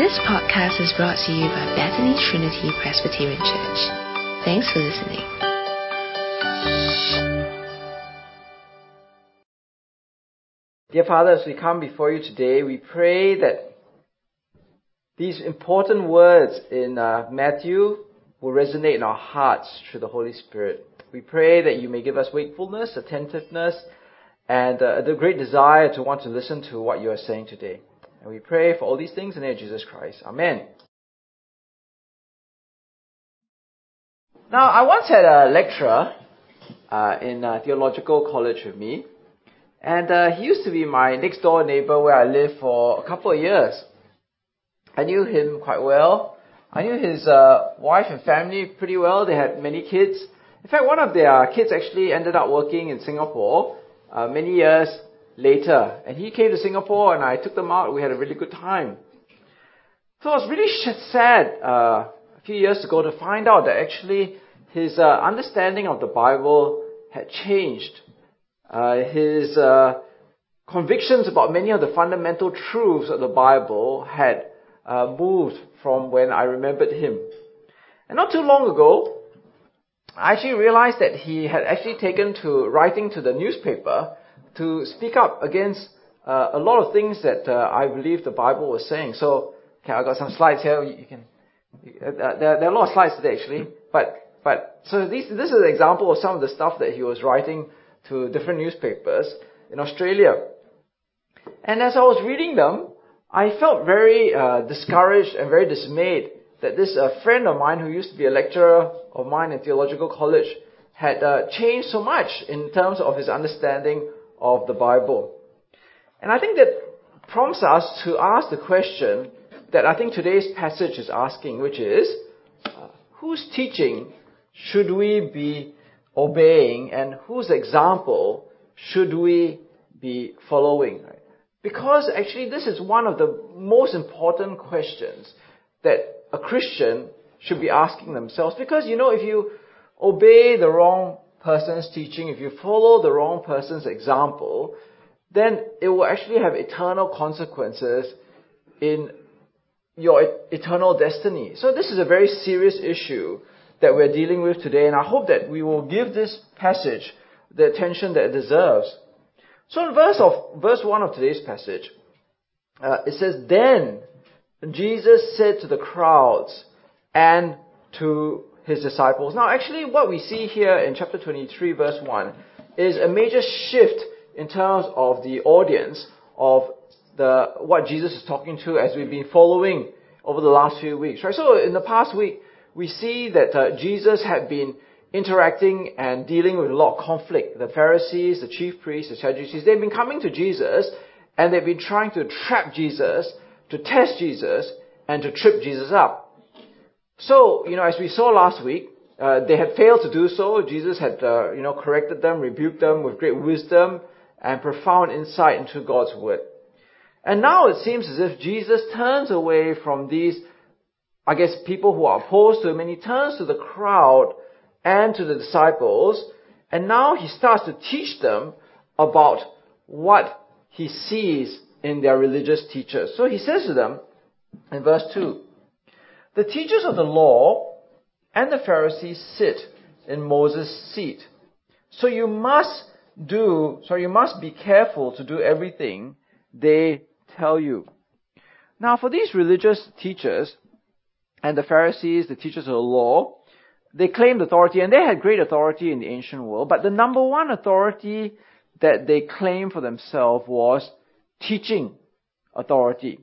This podcast is brought to you by Bethany Trinity Presbyterian Church. Thanks for listening. Dear Father, as we come before you today, we pray that these important words in uh, Matthew will resonate in our hearts through the Holy Spirit. We pray that you may give us wakefulness, attentiveness, and uh, the great desire to want to listen to what you are saying today. And we pray for all these things in the name of Jesus Christ. Amen. Now, I once had a lecturer uh, in uh, theological college with me, and uh, he used to be my next door neighbor where I lived for a couple of years. I knew him quite well. I knew his uh, wife and family pretty well. They had many kids. In fact, one of their kids actually ended up working in Singapore uh, many years later. And he came to Singapore and I took them out. We had a really good time. So I was really sad uh, a few years ago to find out that actually his uh, understanding of the Bible had changed. Uh, his uh, convictions about many of the fundamental truths of the Bible had uh, moved from when I remembered him. And not too long ago, I actually realized that he had actually taken to writing to the newspaper to speak up against uh, a lot of things that uh, I believe the Bible was saying. So, okay, I got some slides here. You can, uh, there, there, are a lot of slides today actually, but but so this this is an example of some of the stuff that he was writing to different newspapers in Australia. And as I was reading them, I felt very uh, discouraged and very dismayed that this uh, friend of mine who used to be a lecturer of mine in theological college had uh, changed so much in terms of his understanding of the Bible. And I think that prompts us to ask the question that I think today's passage is asking, which is, uh, whose teaching should we be obeying and whose example should we be following? Right? Because actually this is one of the most important questions that a Christian should be asking themselves. Because, you know, if you obey the wrong person's teaching, if you follow the wrong person's example, then it will actually have eternal consequences in your eternal destiny. So this is a very serious issue that we're dealing with today, and I hope that we will give this passage the attention that it deserves. So in verse of verse one of today's passage, uh, it says, "Then Jesus said to the crowds and to his disciples. Now, actually, what we see here in chapter 23, verse 1, is a major shift in terms of the audience of the, what Jesus is talking to as we've been following over the last few weeks, right? So, in the past week, we see that uh, Jesus had been interacting and dealing with a lot of conflict. The Pharisees, the chief priests, the Sadducees, they've been coming to Jesus and they've been trying to trap Jesus, to test Jesus, and to trip Jesus up. So, you know, as we saw last week, uh, they had failed to do so. Jesus had, uh, you know, corrected them, rebuked them with great wisdom and profound insight into God's word. And now it seems as if Jesus turns away from these, I guess, people who are opposed to him and he turns to the crowd and to the disciples and now he starts to teach them about what he sees in their religious teachers. So he says to them in verse 2, the teachers of the law and the Pharisees sit in Moses' seat. So you must do, so you must be careful to do everything they tell you. Now for these religious teachers and the Pharisees, the teachers of the law, they claimed authority and they had great authority in the ancient world, but the number one authority that they claimed for themselves was teaching authority.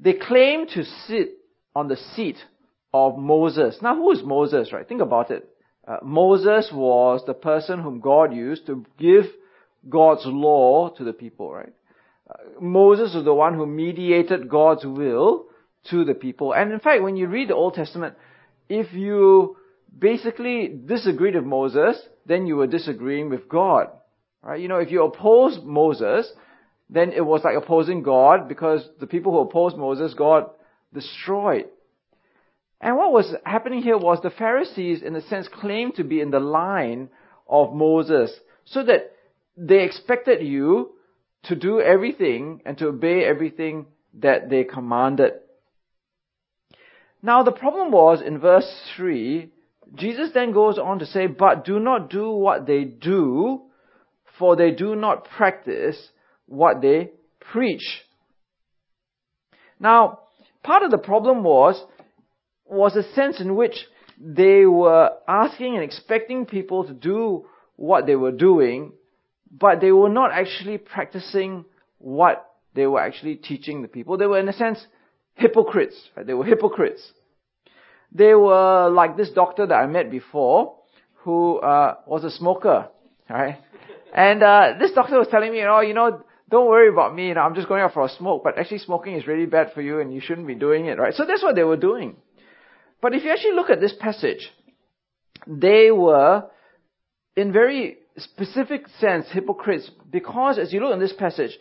They claimed to sit on the seat of Moses. Now, who is Moses, right? Think about it. Uh, Moses was the person whom God used to give God's law to the people, right? Uh, Moses was the one who mediated God's will to the people. And in fact, when you read the Old Testament, if you basically disagreed with Moses, then you were disagreeing with God. Right? You know, if you oppose Moses, then it was like opposing God because the people who opposed Moses, God destroyed. And what was happening here was the Pharisees, in a sense, claimed to be in the line of Moses, so that they expected you to do everything and to obey everything that they commanded. Now the problem was in verse 3, Jesus then goes on to say, but do not do what they do, for they do not practice what they preach. Now, part of the problem was, was a sense in which they were asking and expecting people to do what they were doing, but they were not actually practicing what they were actually teaching the people. They were, in a sense, hypocrites. Right? They were hypocrites. They were like this doctor that I met before, who uh, was a smoker. Right? And uh, this doctor was telling me, oh, you know, don't worry about me. You know, I'm just going out for a smoke. But actually, smoking is really bad for you, and you shouldn't be doing it. Right? So that's what they were doing. But if you actually look at this passage, they were, in very specific sense, hypocrites because as you look in this passage,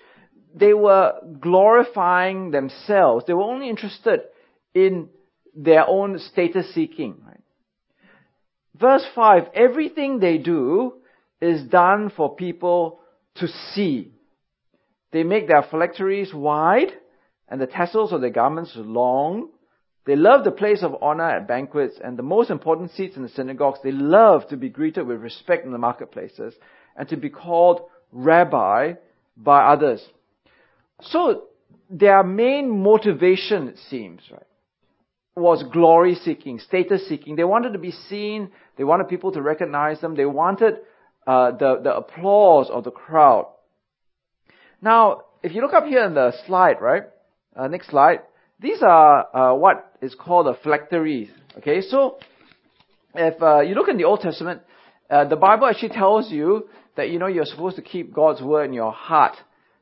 they were glorifying themselves. They were only interested in their own status seeking. Right? Verse 5, everything they do is done for people to see. They make their phylacteries wide and the tassels of their garments long. They love the place of honor at banquets and the most important seats in the synagogues. They love to be greeted with respect in the marketplaces and to be called rabbi by others. So their main motivation, it seems, right, was glory seeking, status seeking. They wanted to be seen. They wanted people to recognize them. They wanted uh, the the applause of the crowd. Now, if you look up here in the slide, right, uh, next slide, these are uh, what is called the phylacteries. Okay, so if uh, you look in the Old Testament, uh, the Bible actually tells you that you know you're supposed to keep God's word in your heart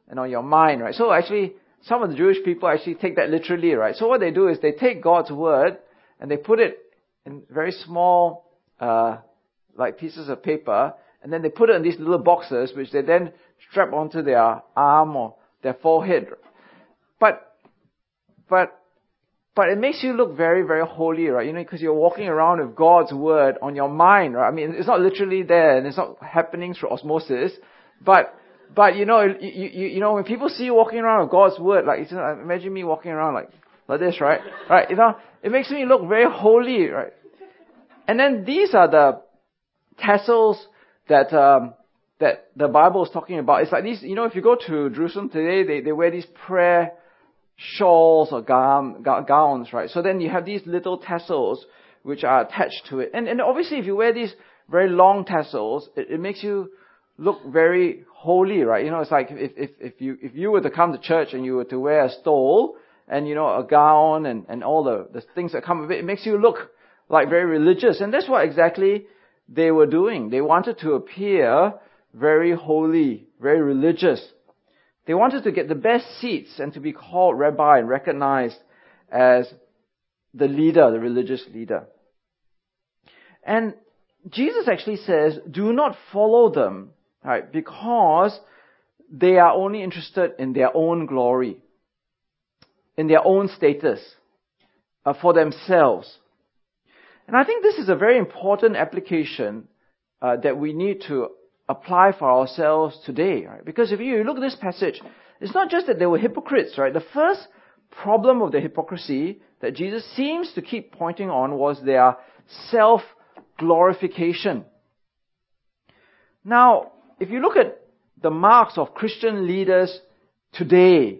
and on your mind, right? So actually, some of the Jewish people actually take that literally, right? So what they do is they take God's word and they put it in very small, uh, like pieces of paper, and then they put it in these little boxes, which they then strap onto their arm or their forehead. But but but it makes you look very, very holy, right? You know, because you're walking around with God's word on your mind, right? I mean, it's not literally there and it's not happening through osmosis, but, but you know, you, you, you know, when people see you walking around with God's word, like, imagine me walking around like, like this, right? Right? You know, it makes me look very holy, right? And then these are the tassels that, um, that the Bible is talking about. It's like these, you know, if you go to Jerusalem today, they, they wear these prayer shawls or gown, gowns, right? So then you have these little tassels which are attached to it. And, and obviously if you wear these very long tassels, it, it makes you look very holy, right? You know, it's like if, if, if you, if you were to come to church and you were to wear a stole and, you know, a gown and, and all the, the things that come with it, it makes you look like very religious. And that's what exactly they were doing. They wanted to appear very holy, very religious. They wanted to get the best seats and to be called rabbi and recognized as the leader, the religious leader. And Jesus actually says, do not follow them, right, because they are only interested in their own glory, in their own status, uh, for themselves. And I think this is a very important application uh, that we need to apply for ourselves today, right? Because if you look at this passage, it's not just that they were hypocrites, right? The first problem of the hypocrisy that Jesus seems to keep pointing on was their self-glorification. Now, if you look at the marks of Christian leaders today,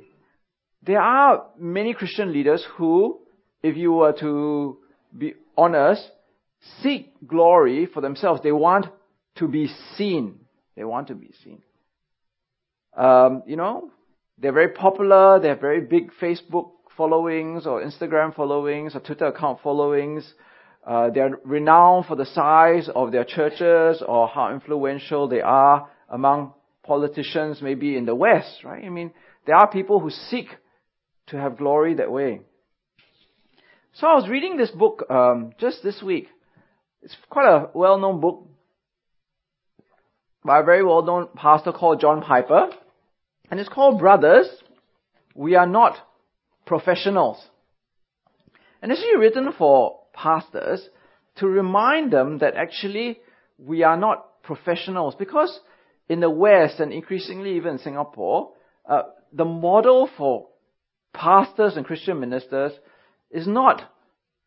there are many Christian leaders who, if you were to be honest, seek glory for themselves. They want to be seen. They want to be seen. Um, you know, they're very popular. They have very big Facebook followings or Instagram followings or Twitter account followings. Uh, they're renowned for the size of their churches or how influential they are among politicians, maybe in the West, right? I mean, there are people who seek to have glory that way. So I was reading this book um, just this week. It's quite a well-known book by a very well-known pastor called John Piper. And it's called Brothers, We Are Not Professionals. And it's really written for pastors to remind them that actually we are not professionals because in the West and increasingly even in Singapore, uh, the model for pastors and Christian ministers is not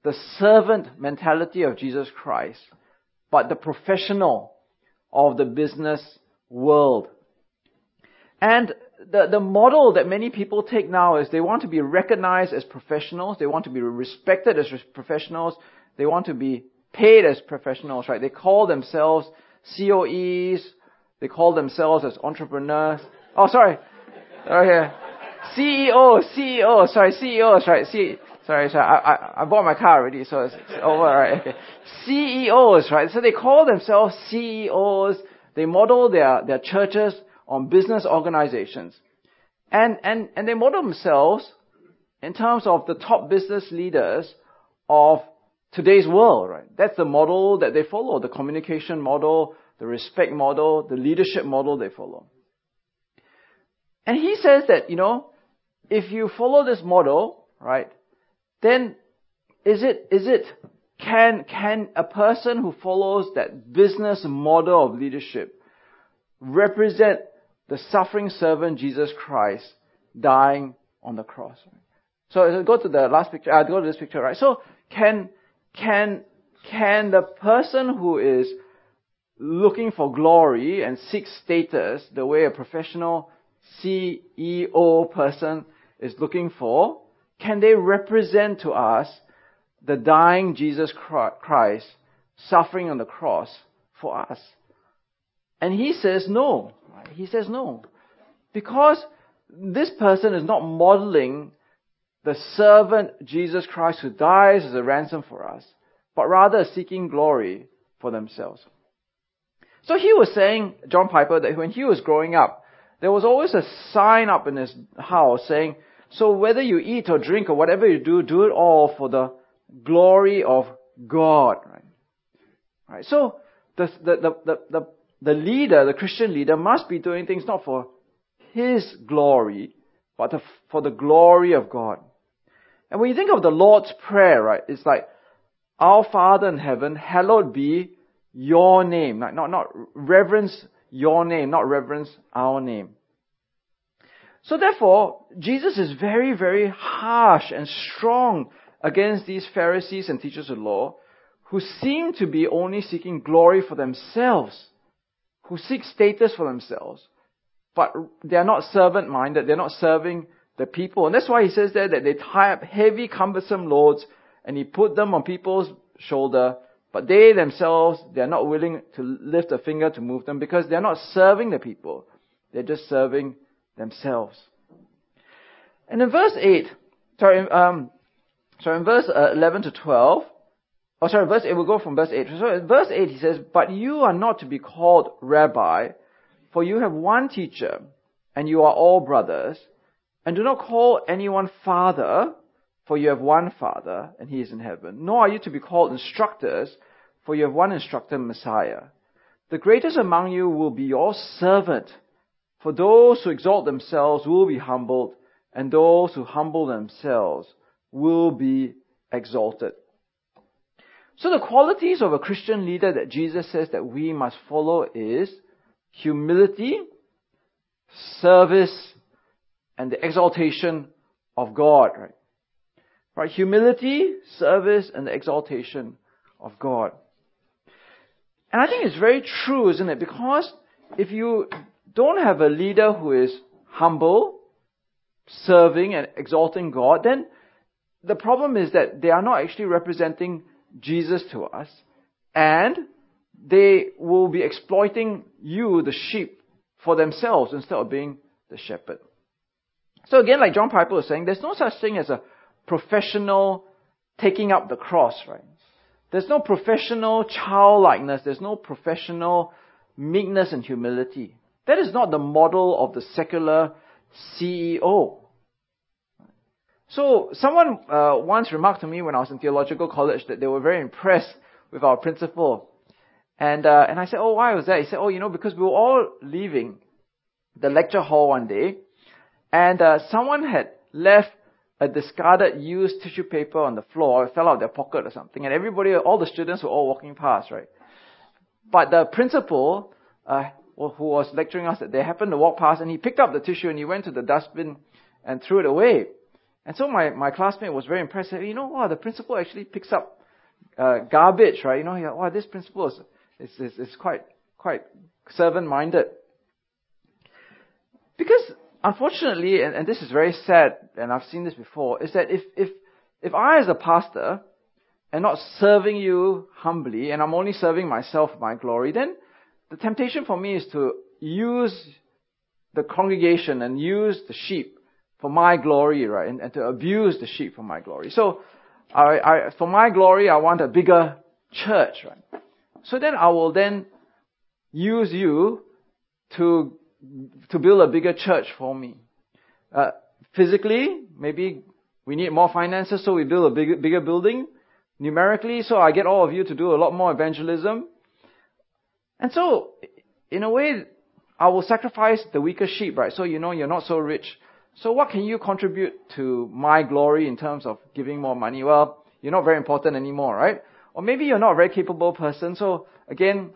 the servant mentality of Jesus Christ, but the professional of the business world. And the, the model that many people take now is they want to be recognized as professionals, they want to be respected as professionals, they want to be paid as professionals, right? They call themselves COEs, they call themselves as entrepreneurs. Oh, sorry. Okay. CEO, CEO, sorry, CEOs, right? C, sorry, sorry, I, I, I bought my car already, so it's, it's over, right? Okay. CEOs, right? So they call themselves CEOs. They model their, their churches on business organizations. And, and, and they model themselves in terms of the top business leaders of today's world, right? That's the model that they follow, the communication model, the respect model, the leadership model they follow. And he says that, you know, if you follow this model, right, then is it, is it, can, can a person who follows that business model of leadership represent the suffering servant Jesus Christ dying on the cross? So go to the last picture, uh, go to this picture, right? So can, can, can the person who is looking for glory and seeks status the way a professional CEO person is looking for, can they represent to us the dying Jesus Christ suffering on the cross for us? And he says no. He says no. Because this person is not modeling the servant Jesus Christ who dies as a ransom for us, but rather seeking glory for themselves. So he was saying, John Piper, that when he was growing up, there was always a sign up in his house saying, so whether you eat or drink or whatever you do, do it all for the glory of God. Right? Right. So the, the, the, the, the, leader, the Christian leader, must be doing things not for his glory, but for the glory of God. And when you think of the Lord's Prayer, right, it's like, Our Father in heaven, hallowed be your name. Not, not, not reverence your name, not reverence our name. So therefore, Jesus is very, very harsh and strong against these Pharisees and teachers of law who seem to be only seeking glory for themselves, who seek status for themselves, but they are not servant minded, they're not serving the people. And that's why he says there that they tie up heavy, cumbersome loads and he put them on people's shoulder but they themselves, they are not willing to lift a finger to move them because they are not serving the people. They're just serving themselves. And in verse 8, sorry, um, sorry, in verse uh, 11 to 12, oh sorry, verse 8, we'll go from verse 8. So in verse 8 he says, But you are not to be called rabbi, for you have one teacher, and you are all brothers, and do not call anyone father, for you have one Father, and He is in heaven. Nor are you to be called instructors, for you have one instructor, Messiah. The greatest among you will be your servant. For those who exalt themselves will be humbled, and those who humble themselves will be exalted. So the qualities of a Christian leader that Jesus says that we must follow is humility, service, and the exaltation of God, right? Right? Humility, service, and the exaltation of God. And I think it's very true, isn't it? Because if you don't have a leader who is humble, serving, and exalting God, then the problem is that they are not actually representing Jesus to us, and they will be exploiting you, the sheep, for themselves instead of being the shepherd. So again, like John Piper was saying, there's no such thing as a professional taking up the cross, right? There's no professional childlikeness. There's no professional meekness and humility. That is not the model of the secular CEO. So someone uh, once remarked to me when I was in theological college that they were very impressed with our principal. And, uh, and I said, oh, why was that? He said, oh, you know, because we were all leaving the lecture hall one day and uh, someone had left a discarded used tissue paper on the floor. It fell out of their pocket or something. And everybody, all the students were all walking past, right? But the principal, uh, who was lecturing us, that they happened to walk past and he picked up the tissue and he went to the dustbin and threw it away. And so my, my classmate was very impressed. Said, you know, wow, the principal actually picks up uh, garbage, right? You know, yeah, wow, this principal is, is, is, is quite, quite servant-minded. Because unfortunately, and, and this is very sad, and I've seen this before, is that if, if, if I as a pastor am not serving you humbly, and I'm only serving myself my glory, then the temptation for me is to use the congregation and use the sheep for my glory, right? And, and to abuse the sheep for my glory. So, I, I, for my glory, I want a bigger church, right? So then I will then use you to to build a bigger church for me. Uh, physically, maybe we need more finances, so we build a bigger, bigger building. Numerically, so I get all of you to do a lot more evangelism. And so, in a way, I will sacrifice the weaker sheep, right? So you know you're not so rich. So what can you contribute to my glory in terms of giving more money? Well, you're not very important anymore, right? Or maybe you're not a very capable person. So again,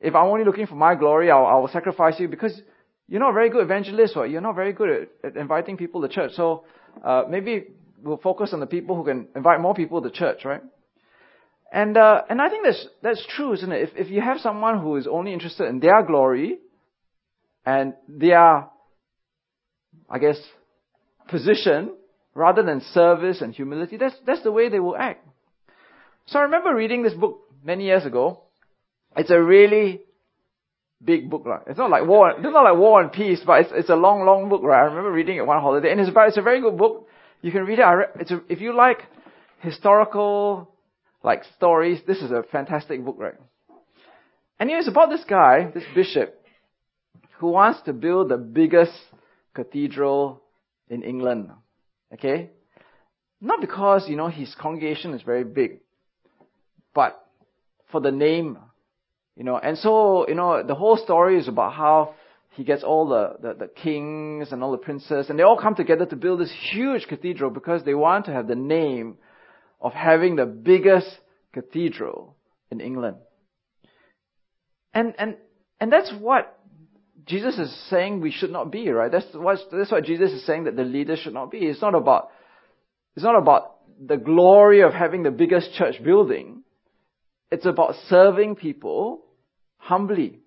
if I'm only looking for my glory, I'll, I'll sacrifice you because you're not a very good evangelist or you're not very good at, at inviting people to church. So uh, maybe we'll focus on the people who can invite more people to church, right? And uh, and I think that's that's true, isn't it? If if you have someone who is only interested in their glory and their, I guess, position rather than service and humility, that's that's the way they will act. So I remember reading this book many years ago, it's a really big book, right? It's not like War, it's not like War and Peace, but it's, it's a long, long book, right? I remember reading it one holiday, and it's about, it's a very good book. You can read it. Re- it's a, if you like historical, like stories, this is a fantastic book, right? And it's about this guy, this bishop, who wants to build the biggest cathedral in England. Okay? Not because, you know, his congregation is very big, but for the name you know, and so, you know, the whole story is about how he gets all the, the, the, kings and all the princes, and they all come together to build this huge cathedral because they want to have the name of having the biggest cathedral in England. And, and, and that's what Jesus is saying we should not be, right? That's what, that's what Jesus is saying that the leaders should not be. It's not about, it's not about the glory of having the biggest church building. It's about serving people humbly.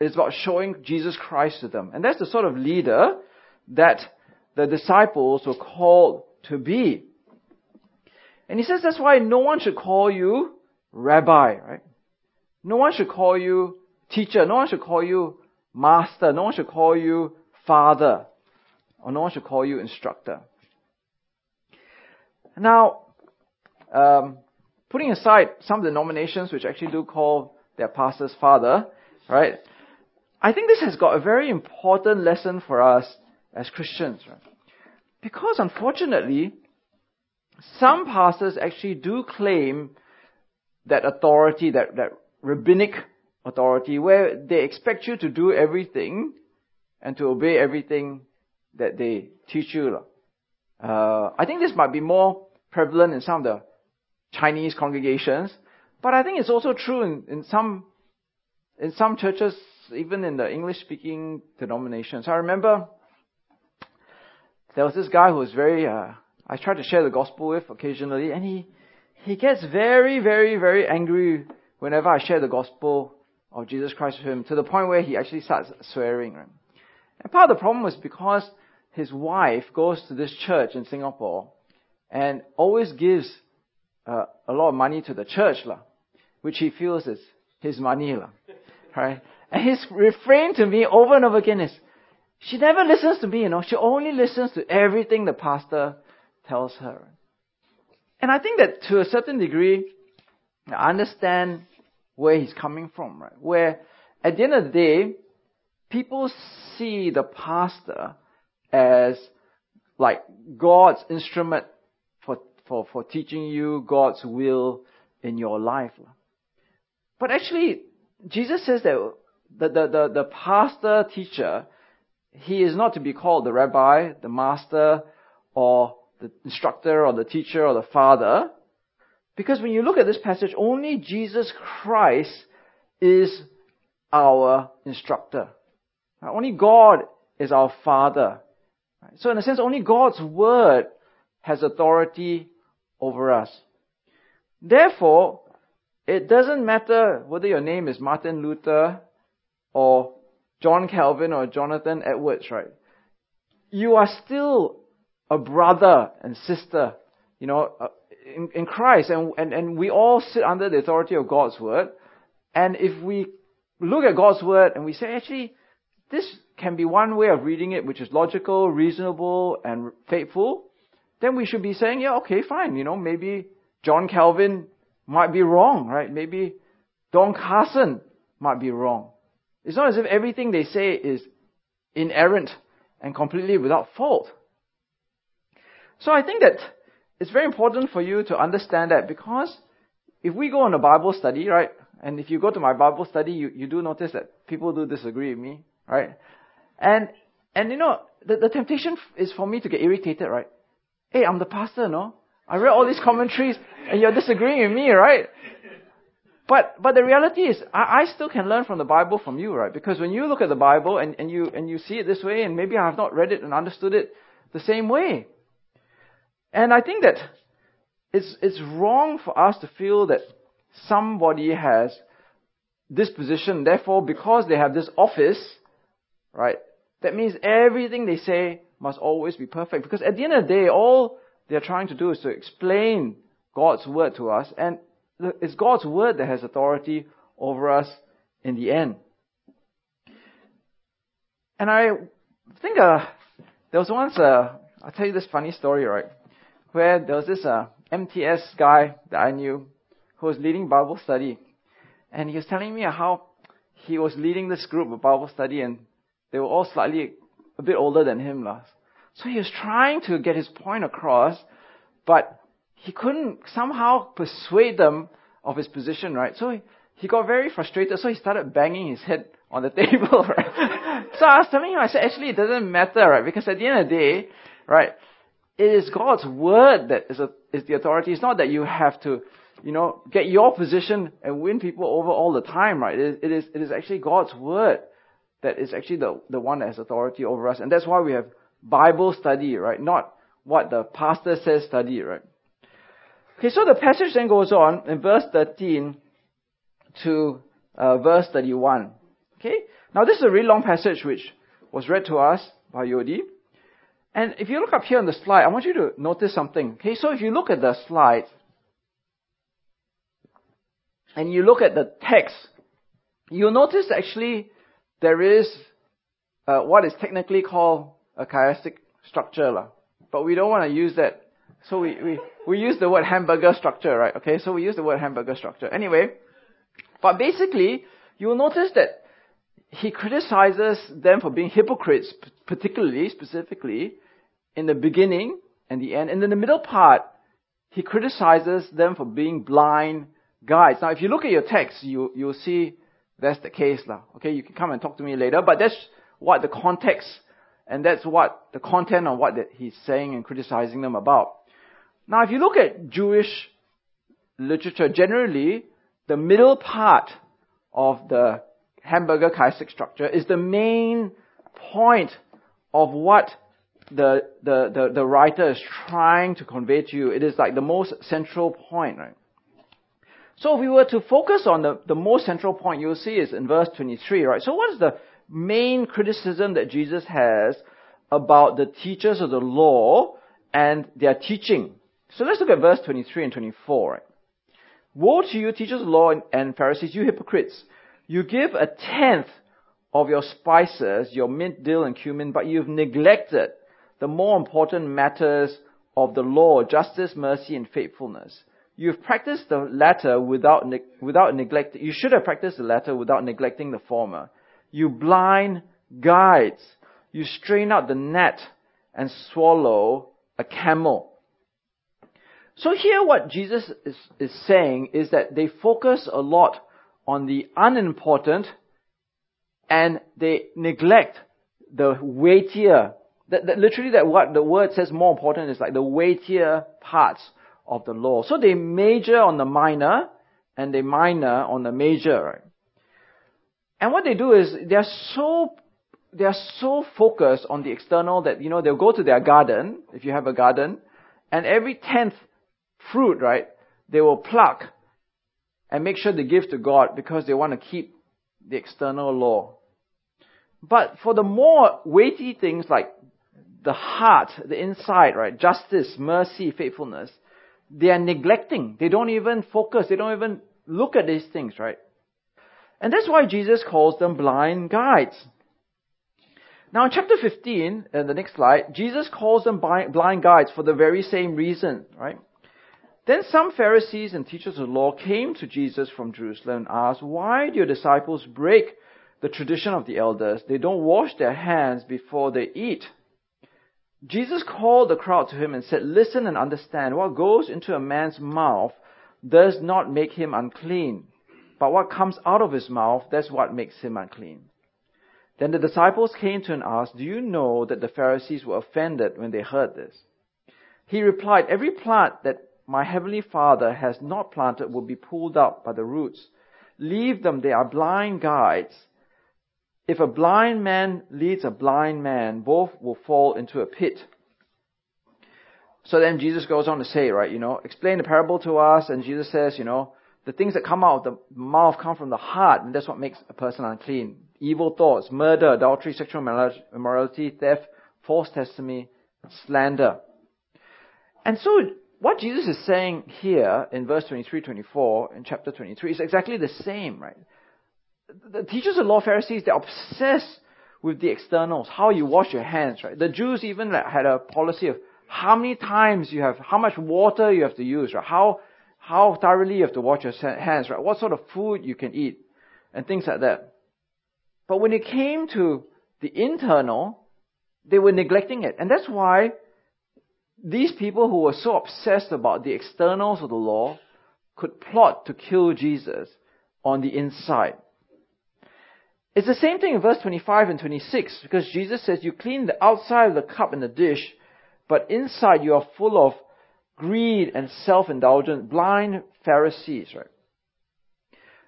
It's about showing Jesus Christ to them. And that's the sort of leader that the disciples were called to be. And he says that's why no one should call you rabbi, right? No one should call you teacher. No one should call you master. No one should call you father. Or no one should call you instructor. Now, um, putting aside some denominations which actually do call their pastor's father, right? I think this has got a very important lesson for us as Christians, right? Because unfortunately, some pastors actually do claim that authority, that, that rabbinic authority, where they expect you to do everything and to obey everything that they teach you. Uh, I think this might be more prevalent in some of the Chinese congregations, but I think it's also true in, in some in some churches, even in the English speaking denominations. I remember there was this guy who was very uh, I try to share the gospel with occasionally, and he he gets very, very, very angry whenever I share the gospel of Jesus Christ with him, to the point where he actually starts swearing. Right? And part of the problem was because his wife goes to this church in Singapore and always gives uh, a lot of money to the church. Lah which he feels is his money. Right? And his refrain to me over and over again is, she never listens to me, you know. She only listens to everything the pastor tells her. And I think that to a certain degree, I understand where he's coming from, right? Where at the end of the day, people see the pastor as like God's instrument for, for, for teaching you God's will in your life. But actually, Jesus says that the, the, the, the pastor teacher, he is not to be called the rabbi, the master, or the instructor, or the teacher, or the father. Because when you look at this passage, only Jesus Christ is our instructor. Only God is our father. So in a sense, only God's word has authority over us. Therefore, it doesn't matter whether your name is Martin Luther or John Calvin or Jonathan Edwards, right? You are still a brother and sister, you know, uh, in, in Christ, and, and, and we all sit under the authority of God's word. And if we look at God's word and we say, actually, this can be one way of reading it, which is logical, reasonable, and faithful, then we should be saying, yeah, okay, fine, you know, maybe John Calvin might be wrong, right? Maybe Don Carson might be wrong. It's not as if everything they say is inerrant and completely without fault. So I think that it's very important for you to understand that because if we go on a Bible study, right, and if you go to my Bible study, you, you do notice that people do disagree with me, right? And, and you know, the, the temptation is for me to get irritated, right? Hey, I'm the pastor, no? I read all these commentaries and you're disagreeing with me, right? But, but the reality is, I, I still can learn from the Bible from you, right? Because when you look at the Bible and, and you, and you see it this way, and maybe I have not read it and understood it the same way. And I think that it's, it's wrong for us to feel that somebody has this position, therefore, because they have this office, right, that means everything they say must always be perfect. Because at the end of the day, all they're trying to do is to explain God's word to us, and it's God's word that has authority over us in the end. And I think uh, there was once, uh, I'll tell you this funny story, right? Where there was this uh, MTS guy that I knew who was leading Bible study. And he was telling me how he was leading this group of Bible study and they were all slightly a bit older than him. Lah. So he was trying to get his point across, but he couldn't somehow persuade them of his position, right? So he, he got very frustrated, so he started banging his head on the table, right? so I was telling him, I said, actually, it doesn't matter, right? Because at the end of the day, right, it is God's word that is, a, is the authority. It's not that you have to, you know, get your position and win people over all the time, right? It is, it is, it is actually God's word that is actually the, the one that has authority over us. And that's why we have Bible study, right? Not what the pastor says study, right? Okay, so the passage then goes on in verse 13 to uh, verse 31. Okay, now this is a really long passage which was read to us by Yodi. And if you look up here on the slide, I want you to notice something. Okay, so if you look at the slide and you look at the text, you'll notice actually there is uh, what is technically called a chiastic structure, but we don't want to use that so we, we, we use the word hamburger structure, right? Okay, so we use the word hamburger structure. Anyway, but basically, you'll notice that he criticizes them for being hypocrites, particularly, specifically, in the beginning and the end. And in the middle part, he criticizes them for being blind guides. Now, if you look at your text, you, you'll see that's the case. Lah. Okay, you can come and talk to me later, but that's what the context, and that's what the content of what he's saying and criticizing them about. Now, if you look at Jewish literature, generally, the middle part of the hamburger chiastic structure is the main point of what the, the, the, the, writer is trying to convey to you. It is like the most central point, right? So if we were to focus on the, the most central point, you'll see is in verse 23, right? So what is the main criticism that Jesus has about the teachers of the law and their teaching? So let's look at verse 23 and 24. Right? Woe to you, teachers of law and Pharisees, you hypocrites! You give a tenth of your spices, your mint, dill, and cumin, but you've neglected the more important matters of the law, justice, mercy, and faithfulness. You've practiced the latter without, ne- without neglecting, you should have practiced the latter without neglecting the former. You blind guides, you strain out the net and swallow a camel. So here what Jesus is, is saying is that they focus a lot on the unimportant and they neglect the weightier, that, that literally that what the word says more important is like the weightier parts of the law. So they major on the minor and they minor on the major, right? And what they do is they're so they are so focused on the external that, you know, they'll go to their garden, if you have a garden, and every tenth fruit, right, they will pluck and make sure they give to God because they want to keep the external law. But for the more weighty things like the heart, the inside, right, justice, mercy, faithfulness, they are neglecting. They don't even focus. They don't even look at these things, right? And that's why Jesus calls them blind guides. Now in chapter 15, in the next slide, Jesus calls them blind guides for the very same reason, right? Then some Pharisees and teachers of the law came to Jesus from Jerusalem and asked, Why do your disciples break the tradition of the elders? They don't wash their hands before they eat. Jesus called the crowd to him and said, Listen and understand. What goes into a man's mouth does not make him unclean. But what comes out of his mouth, that's what makes him unclean. Then the disciples came to him and asked, Do you know that the Pharisees were offended when they heard this? He replied, Every plant that my heavenly Father has not planted will be pulled up by the roots. Leave them, they are blind guides. If a blind man leads a blind man, both will fall into a pit. So then Jesus goes on to say, right, you know, explain the parable to us, and Jesus says, you know, the things that come out of the mouth come from the heart, and that's what makes a person unclean. Evil thoughts, murder, adultery, sexual immorality, theft, false testimony, slander. And so what Jesus is saying here in verse 23, 24, in chapter 23 is exactly the same, right? The teachers of law Pharisees, they're obsessed with the externals, how you wash your hands, right? The Jews even had a policy of how many times you have, how much water you have to use, right? How, how thoroughly you have to wash your hands, right? What sort of food you can eat, and things like that. But when it came to the internal, they were neglecting it. And that's why these people who were so obsessed about the externals of the law could plot to kill Jesus on the inside. It's the same thing in verse 25 and 26 because Jesus says, You clean the outside of the cup and the dish, but inside you are full of greed and self indulgence, blind Pharisees, right?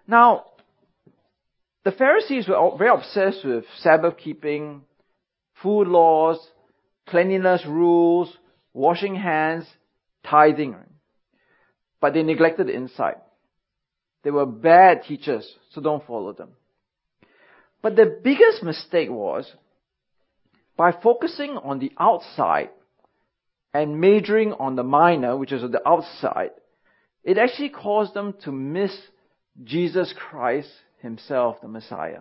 Now, the Pharisees were very obsessed with Sabbath keeping, food laws, cleanliness rules, washing hands, tithing. But they neglected the inside. They were bad teachers, so don't follow them. But the biggest mistake was by focusing on the outside and majoring on the minor, which is the outside, it actually caused them to miss Jesus Christ himself, the Messiah.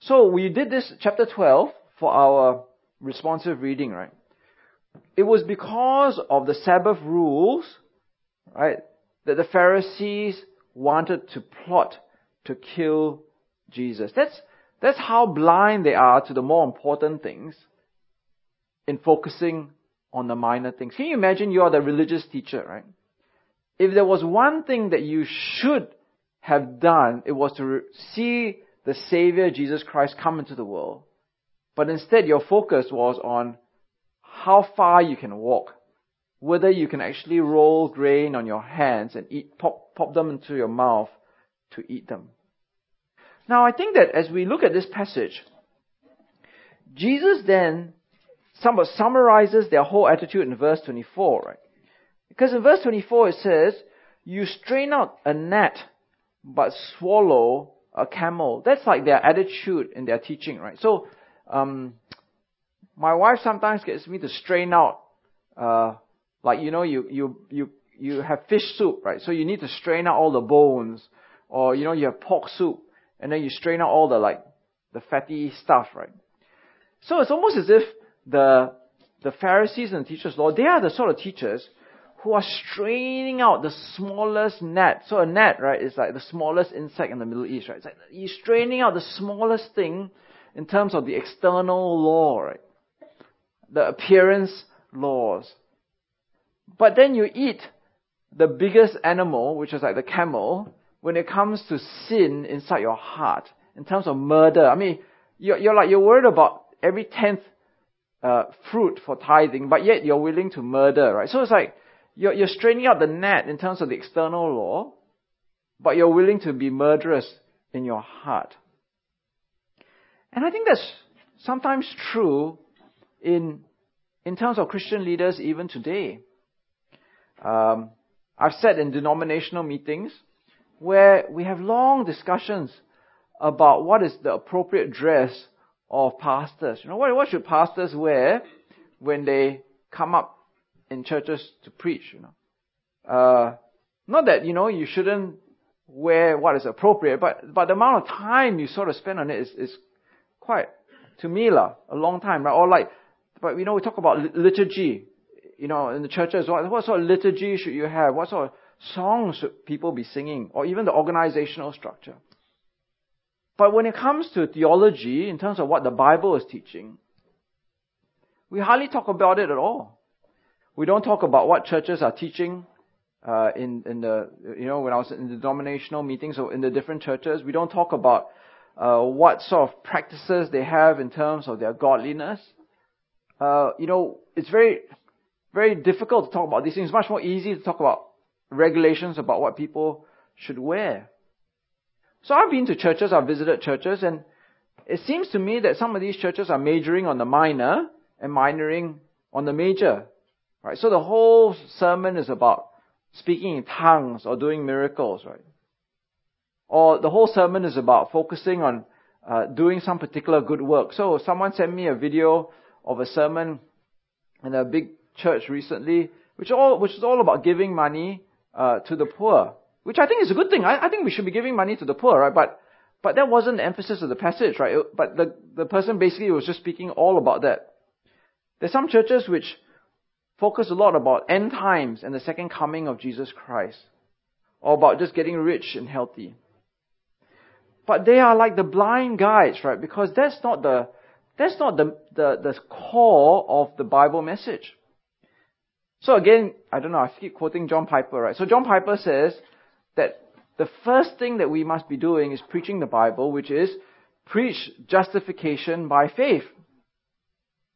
So we did this chapter 12 for our responsive reading, right? It was because of the Sabbath rules, right, that the Pharisees wanted to plot to kill Jesus. That's, that's how blind they are to the more important things in focusing on the minor things. Can you imagine you are the religious teacher, right? If there was one thing that you should have done, it was to see the Savior Jesus Christ come into the world. But instead your focus was on how far you can walk, whether you can actually roll grain on your hands and eat, pop, pop them into your mouth to eat them. Now I think that as we look at this passage, Jesus then somewhat summarizes their whole attitude in verse 24, right? Because in verse 24 it says, you strain out a gnat, but swallow a camel. That's like their attitude in their teaching, right? So, um, my wife sometimes gets me to strain out, uh, like you know, you you you you have fish soup, right? So you need to strain out all the bones, or you know, you have pork soup, and then you strain out all the like the fatty stuff, right? So it's almost as if the the Pharisees and the teachers Lord, they are the sort of teachers who are straining out the smallest net. So a net, right, is like the smallest insect in the Middle East, right? It's like you're straining out the smallest thing in terms of the external law, right? The appearance laws. But then you eat the biggest animal, which is like the camel, when it comes to sin inside your heart, in terms of murder. I mean, you're, you're like, you're worried about every tenth uh, fruit for tithing, but yet you're willing to murder, right? So it's like, you're, you're straining out the net in terms of the external law, but you're willing to be murderous in your heart. And I think that's sometimes true in, in terms of Christian leaders even today. Um, I've sat in denominational meetings where we have long discussions about what is the appropriate dress of pastors. You know, what, what should pastors wear when they come up in churches to preach, you know? Uh, not that, you know, you shouldn't wear what is appropriate, but, but the amount of time you sort of spend on it is, is quite, to me, lah, a long time, right? Or like, but you know, we talk about liturgy, you know, in the churches, what, what sort of liturgy should you have? What sort of songs should people be singing? Or even the organizational structure. But when it comes to theology, in terms of what the Bible is teaching, we hardly talk about it at all. We don't talk about what churches are teaching uh, in in the you know when I was in the denominational meetings or in the different churches. We don't talk about uh, what sort of practices they have in terms of their godliness. Uh, you know, it's very very difficult to talk about these things. It's much more easy to talk about regulations about what people should wear. So I've been to churches, I've visited churches, and it seems to me that some of these churches are majoring on the minor and minoring on the major. Right? So the whole sermon is about speaking in tongues or doing miracles, right? Or the whole sermon is about focusing on uh, doing some particular good work. So someone sent me a video of a sermon in a big church recently, which all which is all about giving money uh, to the poor which I think is a good thing. I, I think we should be giving money to the poor, right? But but that wasn't the emphasis of the passage, right? But the the person basically was just speaking all about that. There's some churches which focus a lot about end times and the second coming of Jesus Christ, or about just getting rich and healthy. But they are like the blind guides, right? Because that's not the that's not the, the, the core of the Bible message. So again, I don't know, I keep quoting John Piper, right? So John Piper says that the first thing that we must be doing is preaching the Bible, which is preach justification by faith.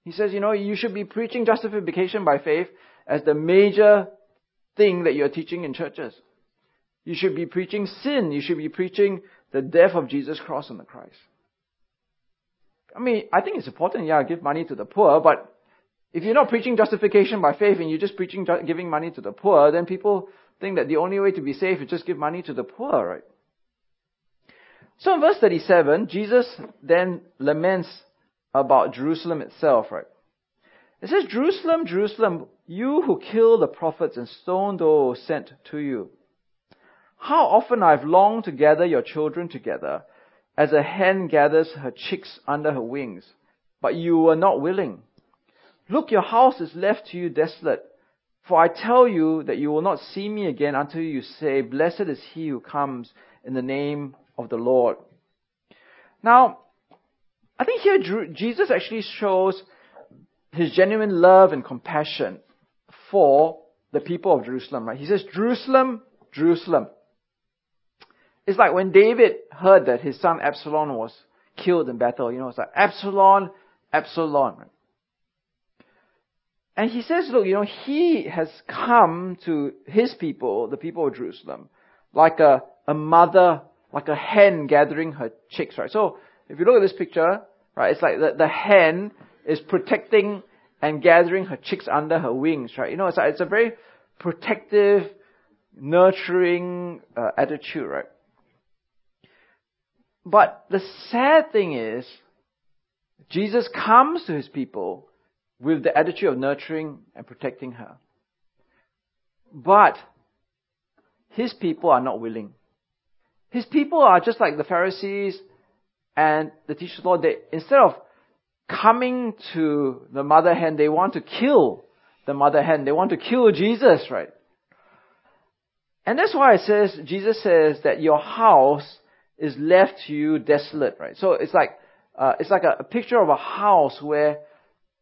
He says, you know, you should be preaching justification by faith as the major thing that you're teaching in churches. You should be preaching sin. You should be preaching the death of Jesus Christ on the Christ. I mean, I think it's important, yeah, give money to the poor, but if you're not preaching justification by faith and you're just preaching giving money to the poor, then people think that the only way to be safe is just give money to the poor, right? So in verse 37, Jesus then laments about Jerusalem itself, right? It says, Jerusalem, Jerusalem, you who kill the prophets and stone those sent to you. How often I've longed to gather your children together as a hen gathers her chicks under her wings, but you were not willing. Look, your house is left to you desolate. For I tell you that you will not see me again until you say, Blessed is he who comes in the name of the Lord. Now, I think here Jesus actually shows his genuine love and compassion for the people of Jerusalem, right? He says, Jerusalem, Jerusalem. It's like when David heard that his son Absalom was killed in battle, you know, it's like, Absalom, Absalom. And he says, look, you know, he has come to his people, the people of Jerusalem, like a, a mother, like a hen gathering her chicks, right? So, if you look at this picture, right, it's like the, the hen is protecting and gathering her chicks under her wings, right? You know, it's, like, it's a very protective, nurturing uh, attitude, right? But the sad thing is, Jesus comes to his people with the attitude of nurturing and protecting her. But his people are not willing. His people are just like the Pharisees and the teachers of law. They, instead of coming to the mother hen, they want to kill the mother hen. They want to kill Jesus, right? And that's why it says, Jesus says that your house is left to you desolate, right? So it's like, uh, it's like a, a picture of a house where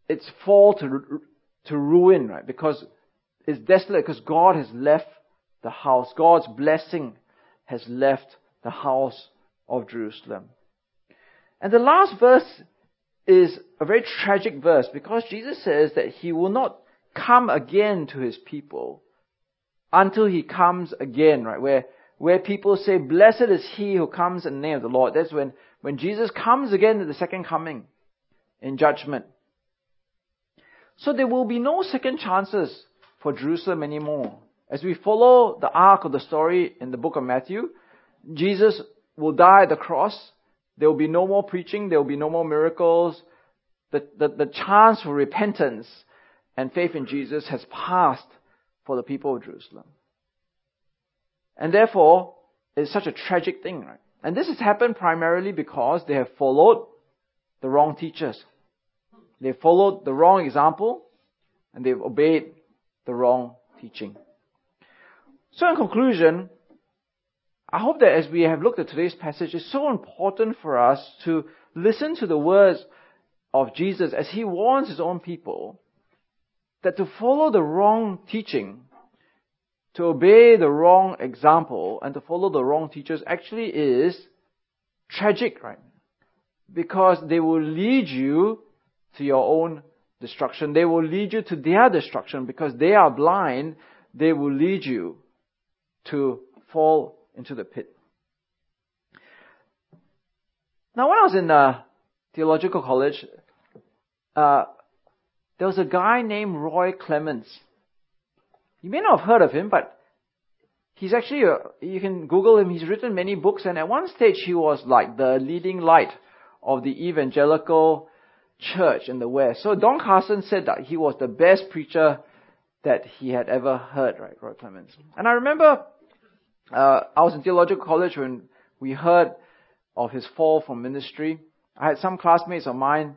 it's fall to, to ruin, right? Because it's desolate because God has left the house. God's blessing has left the house of Jerusalem. And the last verse is a very tragic verse because Jesus says that he will not come again to his people until he comes again, right? Where, where people say, Blessed is he who comes in the name of the Lord. That's when, when Jesus comes again the second coming in judgment. So there will be no second chances for Jerusalem anymore. As we follow the arc of the story in the book of Matthew, Jesus will die at the cross. There will be no more preaching. There will be no more miracles. The, the, the chance for repentance and faith in Jesus has passed for the people of Jerusalem. And therefore, it's such a tragic thing, right? And this has happened primarily because they have followed the wrong teachers. They followed the wrong example and they've obeyed the wrong teaching. So in conclusion, I hope that as we have looked at today's passage, it's so important for us to listen to the words of Jesus as he warns his own people that to follow the wrong teaching, to obey the wrong example, and to follow the wrong teachers actually is tragic, right? Because they will lead you to your own destruction. They will lead you to their destruction because they are blind. They will lead you to fall into the pit. Now, when I was in uh, theological college, uh, there was a guy named Roy Clements. You may not have heard of him, but he's actually, a, you can Google him, he's written many books, and at one stage he was like the leading light of the evangelical church in the West. So Don Carson said that he was the best preacher that he had ever heard, right, Roy Clements. And I remember uh, I was in theological college when we heard of his fall from ministry. I had some classmates of mine.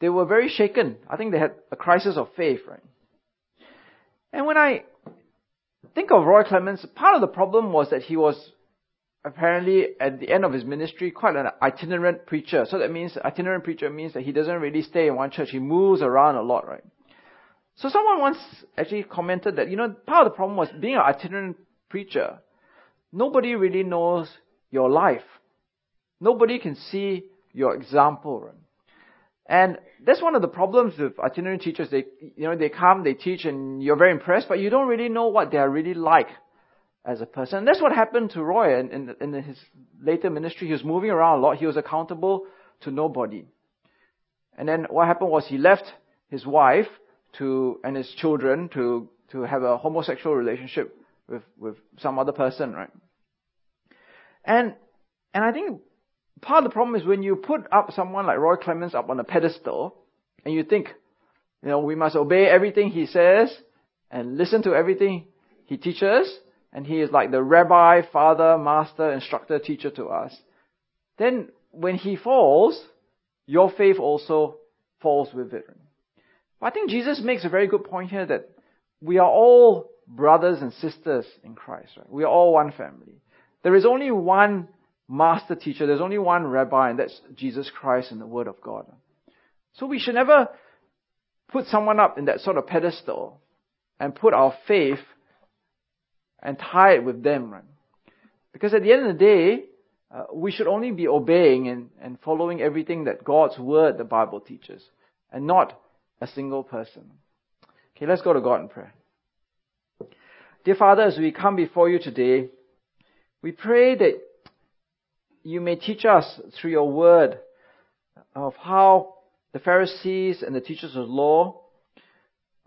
They were very shaken. I think they had a crisis of faith, right? And when I think of Roy Clements, part of the problem was that he was apparently at the end of his ministry quite an itinerant preacher. So that means itinerant preacher means that he doesn't really stay in one church. He moves around a lot, right? So someone once actually commented that, you know, part of the problem was being an itinerant preacher. Nobody really knows your life. Nobody can see your example? And that's one of the problems with itinerant teachers. They, you know, they come, they teach, and you're very impressed, but you don't really know what they are really like as a person. And that's what happened to Roy in, in, in his later ministry. He was moving around a lot. He was accountable to nobody. And then what happened was he left his wife to and his children to to have a homosexual relationship with with some other person, right? And and I think part of the problem is when you put up someone like Roy Clements up on a pedestal, and you think, you know, we must obey everything he says and listen to everything he teaches, and he is like the rabbi, father, master, instructor, teacher to us, then when he falls, your faith also falls with it. I think Jesus makes a very good point here that we are all brothers and sisters in Christ. Right? We are all one family. There is only one master teacher. There's only one rabbi, and that's Jesus Christ and the Word of God. So we should never put someone up in that sort of pedestal and put our faith and tie it with them, right? Because at the end of the day, uh, we should only be obeying and, and following everything that God's Word, the Bible teaches, and not a single person. Okay, let's go to God in prayer. Dear Father, as we come before you today, we pray that you may teach us through your word of how the Pharisees and the teachers of law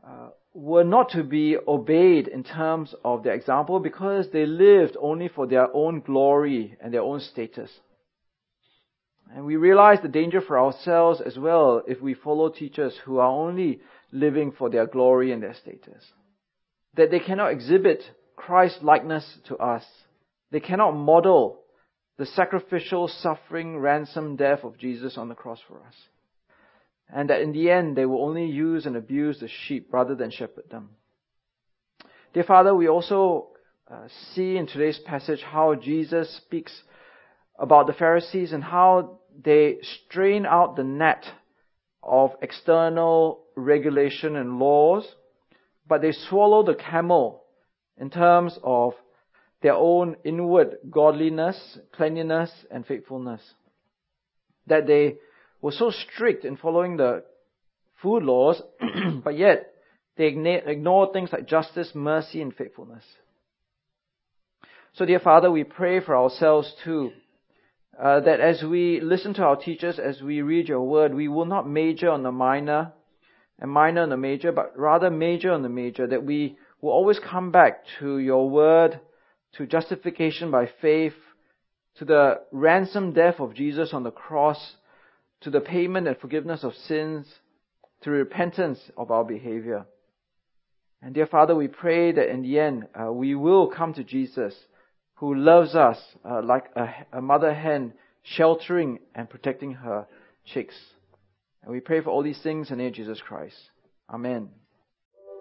uh, were not to be obeyed in terms of their example because they lived only for their own glory and their own status. And we realize the danger for ourselves as well if we follow teachers who are only living for their glory and their status. That they cannot exhibit Christ likeness to us. They cannot model the sacrificial, suffering, ransom death of Jesus on the cross for us and that in the end they will only use and abuse the sheep rather than shepherd them. Dear Father, we also uh, see in today's passage how Jesus speaks about the Pharisees and how they strain out the net of external regulation and laws, but they swallow the camel in terms of their own inward godliness, cleanliness, and faithfulness. That they were so strict in following the food laws, but yet they ignored things like justice, mercy, and faithfulness. So, dear Father, we pray for ourselves too. Uh, that as we listen to our teachers, as we read your word, we will not major on the minor and minor on the major, but rather major on the major, that we will always come back to your word, to justification by faith, to the ransom death of Jesus on the cross, to the payment and forgiveness of sins, to repentance of our behavior. And dear Father, we pray that in the end, uh, we will come to Jesus, who loves us uh, like a, a mother hen sheltering and protecting her chicks. And we pray for all these things in the name of Jesus Christ. Amen.